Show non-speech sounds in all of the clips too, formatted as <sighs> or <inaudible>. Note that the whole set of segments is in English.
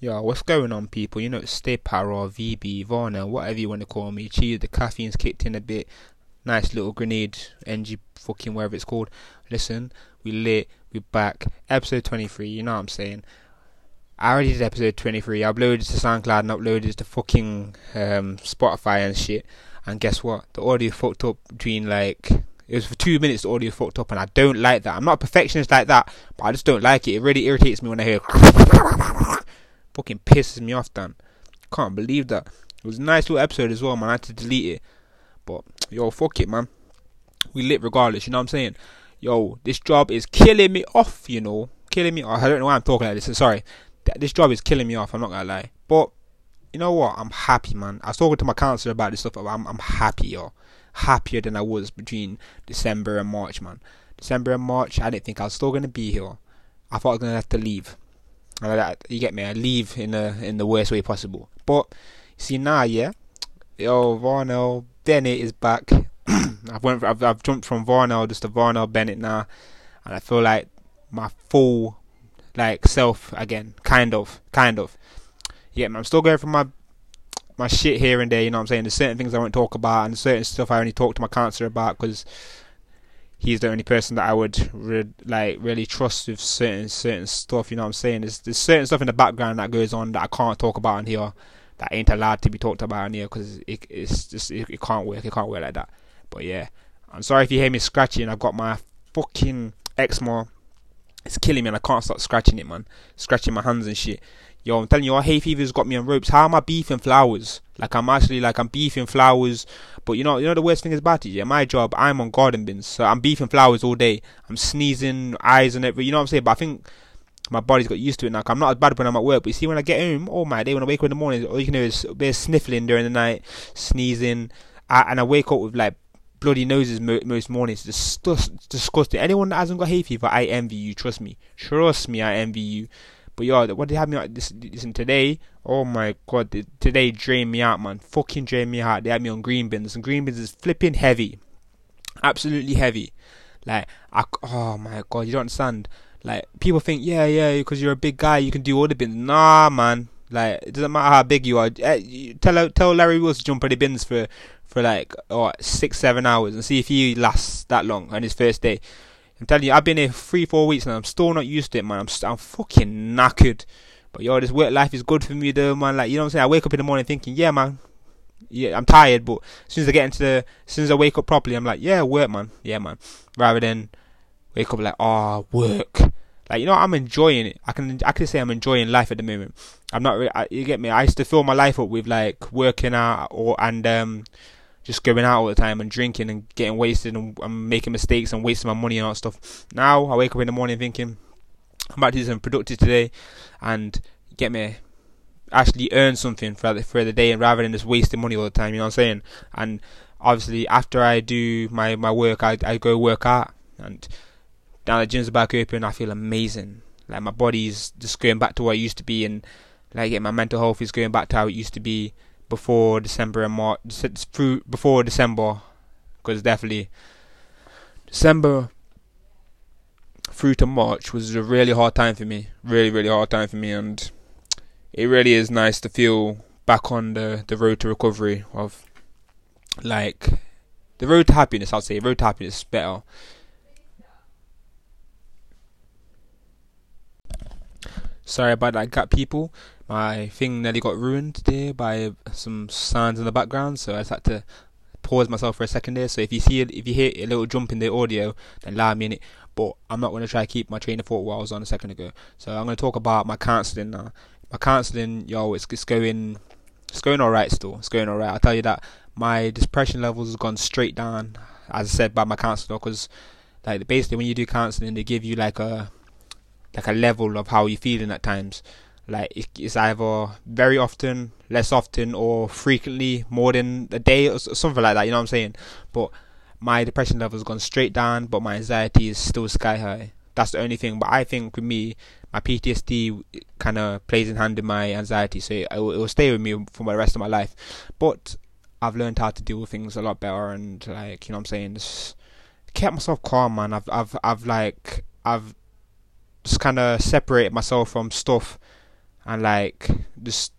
Yo, what's going on, people? You know, Stay Power, VB, Varna, whatever you want to call me. Cheese, the caffeine's kicked in a bit. Nice little grenade, NG, fucking whatever it's called. Listen, we lit, we back. Episode 23, you know what I'm saying? I already did episode 23. I uploaded to SoundCloud and uploaded to fucking um, Spotify and shit. And guess what? The audio fucked up between like it was for two minutes. The audio fucked up, and I don't like that. I'm not a perfectionist like that, but I just don't like it. It really irritates me when I hear fucking pisses me off, Dan. Can't believe that. It was a nice little episode as well, man. I had to delete it. But, yo, fuck it, man. We lit regardless, you know what I'm saying? Yo, this job is killing me off, you know. Killing me off. I don't know why I'm talking like this. Sorry. This job is killing me off, I'm not gonna lie. But, you know what? I'm happy, man. I was talking to my counselor about this stuff, I'm, I'm happy, yo. Happier than I was between December and March, man. December and March, I didn't think I was still gonna be here. I thought I was gonna have to leave. You get me? I leave in the in the worst way possible. But see now, yeah, yo, Varnell Bennett is back. <clears throat> I've went, I've, I've jumped from Varnell just to Varnell Bennett now, and I feel like my full like self again, kind of, kind of. Yeah, I'm still going for my my shit here and there. You know what I'm saying? There's certain things I won't talk about, and certain stuff I only talk to my counselor about because he's the only person that I would re- like really trust with certain certain stuff. You know what I'm saying? There's there's certain stuff in the background that goes on that I can't talk about in here, that ain't allowed to be talked about in here because it, it's just it, it, can't work. It can't work like that. But yeah, I'm sorry if you hear me scratching. I've got my fucking eczema. It's killing me and I can't stop scratching it, man. Scratching my hands and shit. Yo, I'm telling you, our hay fever's got me on ropes. How am I beefing flowers? Like I'm actually like I'm beefing flowers, but you know, you know the worst thing is about it. Yeah, my job, I'm on garden bins, so I'm beefing flowers all day. I'm sneezing, eyes and everything. You know what I'm saying? But I think my body's got used to it now. I'm not as bad when I'm at work, but you see, when I get home, oh my day, when I wake up in the morning, all you can do is a bit sniffling during the night, sneezing, I, and I wake up with like bloody noses mo- most mornings. It's just disgusting. Anyone that hasn't got hay fever, I envy you. Trust me. Trust me, I envy you. But yo, what they have me on this listen today? Oh my god, today drained me out, man. Fucking drained me out. They had me on green bins, and green bins is flipping heavy, absolutely heavy. Like, I, oh my god, you don't understand. Like, people think, yeah, yeah, because you're a big guy, you can do all the bins. Nah, man. Like, it doesn't matter how big you are. Eh, tell tell Larry Wheels to jump on the bins for for like oh, six, seven hours and see if he lasts that long on his first day. I'm telling you, I've been here three, four weeks and I'm still not used to it, man. I'm, I'm fucking knackered. But yo, this work life is good for me, though, man. Like, you know what I'm saying? I wake up in the morning thinking, yeah, man. Yeah, I'm tired, but as soon as I get into the, as soon as I wake up properly, I'm like, yeah, work, man. Yeah, man. Rather than wake up like, oh, work. Like, you know, I'm enjoying it. I can, I can say I'm enjoying life at the moment. I'm not, really, I, you get me? I used to fill my life up with like working out or, and, um, just going out all the time and drinking and getting wasted and, and making mistakes and wasting my money and all that stuff. Now I wake up in the morning thinking I'm about to do something productive today and get me actually earn something for the, for the day and rather than just wasting money all the time. You know what I'm saying? And obviously after I do my my work, I I go work out and now the gyms back open. I feel amazing. Like my body's just going back to what it used to be and like yeah, my mental health is going back to how it used to be before December and March through before December because definitely December through to March was a really hard time for me really really hard time for me and it really is nice to feel back on the the road to recovery of like the road to happiness I'd say road to happiness is better sorry about that got people my thing nearly got ruined today by some sounds in the background, so I just had to pause myself for a second there. So if you see if you hear a little jump in the audio, then allow me in it. But I'm not going to try to keep my train of thought while I was on a second ago. So I'm going to talk about my counselling now. My counselling, yo, it's, it's going, it's going alright still. It's going alright. I'll tell you that my depression levels has gone straight down, as I said by my counsellor, because like basically when you do counselling, they give you like a like a level of how you're feeling at times. Like it's either very often, less often, or frequently more than a day or something like that. You know what I'm saying? But my depression level has gone straight down, but my anxiety is still sky high. That's the only thing. But I think with me, my PTSD kind of plays in hand in my anxiety, so it, will, it will stay with me for the rest of my life. But I've learned how to deal with things a lot better, and like you know, what I'm saying, just kept myself calm, man. I've I've I've like I've just kind of separated myself from stuff and like just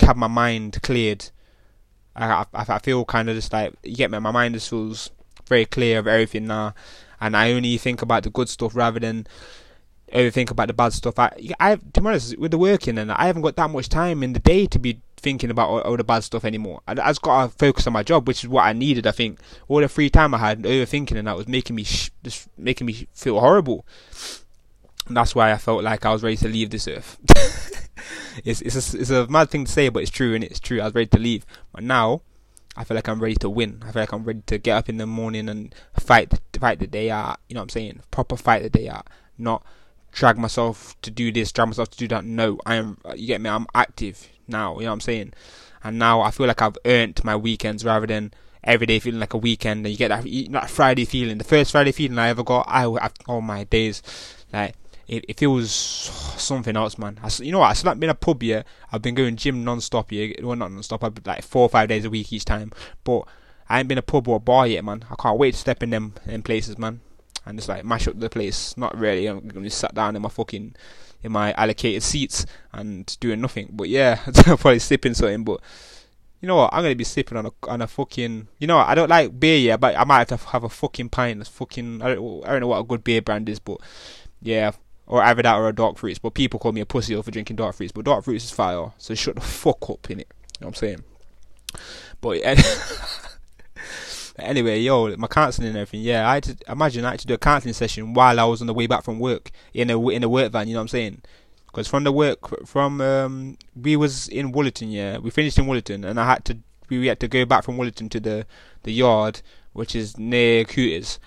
have my mind cleared. I I, I feel kind of just like you get me. My mind just feels very clear of everything now, and I only think about the good stuff rather than overthink about the bad stuff. I, I, to be honest, with the working and I haven't got that much time in the day to be thinking about all, all the bad stuff anymore. I, I just got to focus on my job, which is what I needed. I think all the free time I had overthinking and that was making me sh- just making me feel horrible. That's why I felt like I was ready to leave this earth. <laughs> it's it's a, it's a mad thing to say, but it's true and it's true. I was ready to leave, but now I feel like I'm ready to win. I feel like I'm ready to get up in the morning and fight fight the day out. You know what I'm saying? Proper fight the day out, not drag myself to do this, drag myself to do that. No, I am. Uh, you get me? I'm active now. You know what I'm saying? And now I feel like I've earned my weekends rather than every day feeling like a weekend. And you get that, that Friday feeling. The first Friday feeling I ever got, I, I all my days, like it, it feels something else, man. I, you know what? I still haven't been a pub yet. I've been going gym non-stop here. Well, not non-stop. I've been like four or five days a week each time. But I ain't been a pub or a bar yet, man. I can't wait to step in them in places, man and just like mash up the place. Not really. I'm gonna be sat down in my fucking in my allocated seats and doing nothing. But yeah, <laughs> probably sipping something. But you know what? I'm gonna be sipping on a on a fucking. You know what? I don't like beer, yeah, but I might have to have a fucking pint. Of fucking. I don't, I don't know what a good beer brand is, but yeah. Or either that or a dark fruits. But people call me a pussy for drinking dark fruits. But dark fruits is fire, so shut the fuck up in it. You know what I'm saying? But. <laughs> Anyway, yo, my counselling and everything. Yeah, I had to imagine I had to do a counselling session while I was on the way back from work in a in a work van. You know what I'm saying? Because from the work from um, we was in Woollerton. Yeah, we finished in Woollerton, and I had to we had to go back from Woollerton to the the yard, which is near Cooters.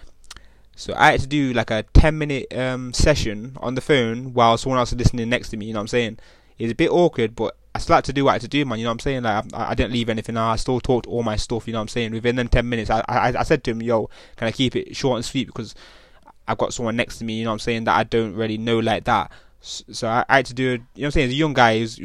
So I had to do like a ten minute um, session on the phone while someone else was listening next to me. You know what I'm saying? It's a bit awkward, but I still had to do what I had to do, man. You know what I'm saying? Like I, I didn't leave anything out. I still talked all my stuff. You know what I'm saying? Within them ten minutes, I, I I said to him, "Yo, can I keep it short and sweet because I've got someone next to me. You know what I'm saying? That I don't really know like that. So I, I had to do. You know what I'm saying? As a young guy, who's,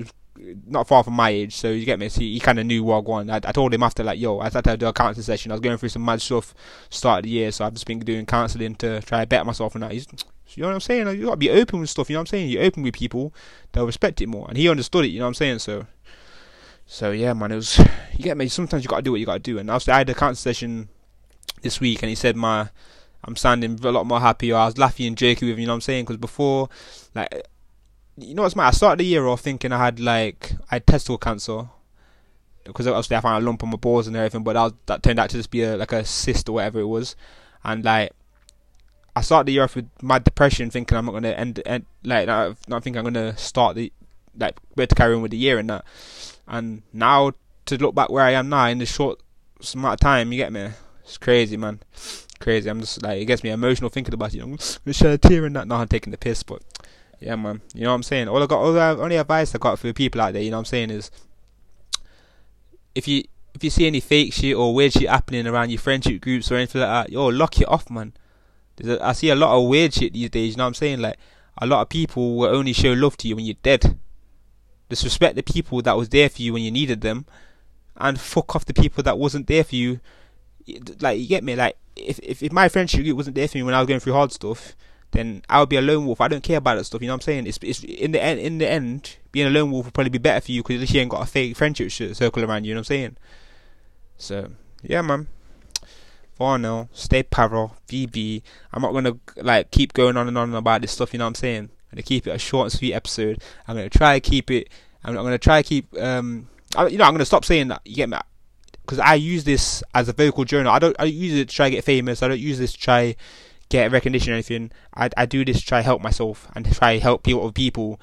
not far from my age, so you get me. So he, he kind of knew what I wanted. I, I told him after like, yo, I had to do a counselling session. I was going through some mad stuff start of the year, so I've just been doing counselling to try to better myself and that. He's, you know what I'm saying? You gotta be open with stuff. You know what I'm saying? You're open with people, they'll respect it more. And he understood it. You know what I'm saying? So so yeah, man, it was you get me. Sometimes you gotta do what you gotta do. And I had a counseling session this week, and he said my I'm sounding a lot more happier. I was laughing and joking with him, you know what I'm saying? Because before, like, you know what's my? I started the year off thinking I had like I had testicle cancer because obviously I found a lump on my balls and everything, but that, was, that turned out to just be a, like a cyst or whatever it was, and like I started the year off with my depression, thinking I'm not gonna end, end like not, not thinking I'm gonna start the like better to carry on with the year and that. And now to look back where I am now in this short amount of time, you get me? It's crazy, man. Crazy. I'm just like it gets me emotional thinking about it. I'm gonna shed a tear and that. Now I'm taking the piss, but yeah, man. You know what I'm saying? All I got, all the only advice I got for the people out there, you know what I'm saying, is if you if you see any fake shit or weird shit happening around your friendship groups or anything like that, yo, lock it off, man. A, I see a lot of weird shit these days. You know what I'm saying? Like a lot of people will only show love to you when you're dead disrespect the people that was there for you when you needed them, and fuck off the people that wasn't there for you. Like you get me? Like if if, if my friendship group wasn't there for me when I was going through hard stuff, then I would be a lone wolf. I don't care about that stuff. You know what I'm saying? It's it's in the end in the end being a lone wolf will probably be better for you because you ain't got a fake friendship circle around you. You know what I'm saying? So yeah, man. For now, stay paro, VB. I'm not gonna like keep going on and on about this stuff. You know what I'm saying? I'm gonna keep it a short and sweet episode. I'm gonna try to keep it. I'm, I'm gonna try to keep. Um, I, you know, I'm gonna stop saying that. You get me? Because I use this as a vocal journal. I don't. I use it to try to get famous. I don't use this to try get recognition or anything. I I do this to try help myself and try help people people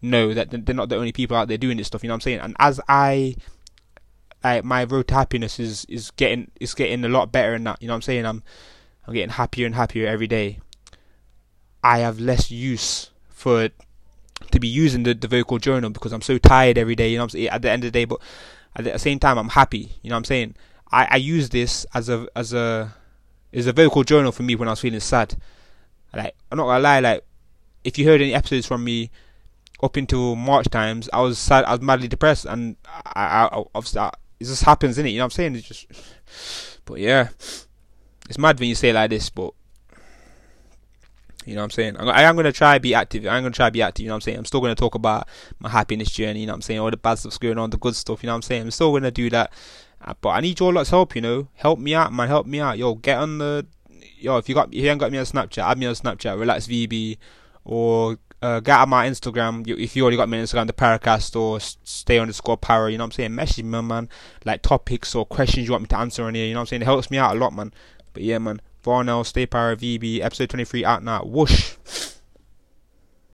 know that they're not the only people out there doing this stuff. You know what I'm saying? And as I my road to happiness is is getting is getting a lot better and that. You know what I'm saying? I'm I'm getting happier and happier every day. I have less use for to be using the, the vocal journal because I'm so tired every day, you know what I'm saying? At the end of the day, but at the same time I'm happy, you know what I'm saying? I, I use this as a as a is a vocal journal for me when I was feeling sad. Like I'm not gonna lie, like if you heard any episodes from me up until March times, I was sad, I was madly depressed, and I, I, I obviously I, it just happens, in it. You know what I'm saying? It's just, <sighs> but yeah, it's mad when you say it like this, but You know what I'm saying? I am gonna try to be active. I'm gonna try to be active. You know what I'm saying? I'm still gonna talk about my happiness journey. You know what I'm saying? All the bad stuff's going on, the good stuff. You know what I'm saying? I'm still gonna do that. Uh, but I need your lot's help. You know, help me out, man. Help me out. Yo, get on the. Yo, if you got, if you ain't got me on Snapchat, add me on Snapchat. Relax VB, or uh, get on my Instagram. If you already got me on Instagram, the Paracast or stay on the score Para. You know what I'm saying? Message me, man. Like topics or questions you want me to answer on here. You know what I'm saying? It helps me out a lot, man. But yeah, man. Varnell, Stay Power, VB, episode 23 out now. Whoosh.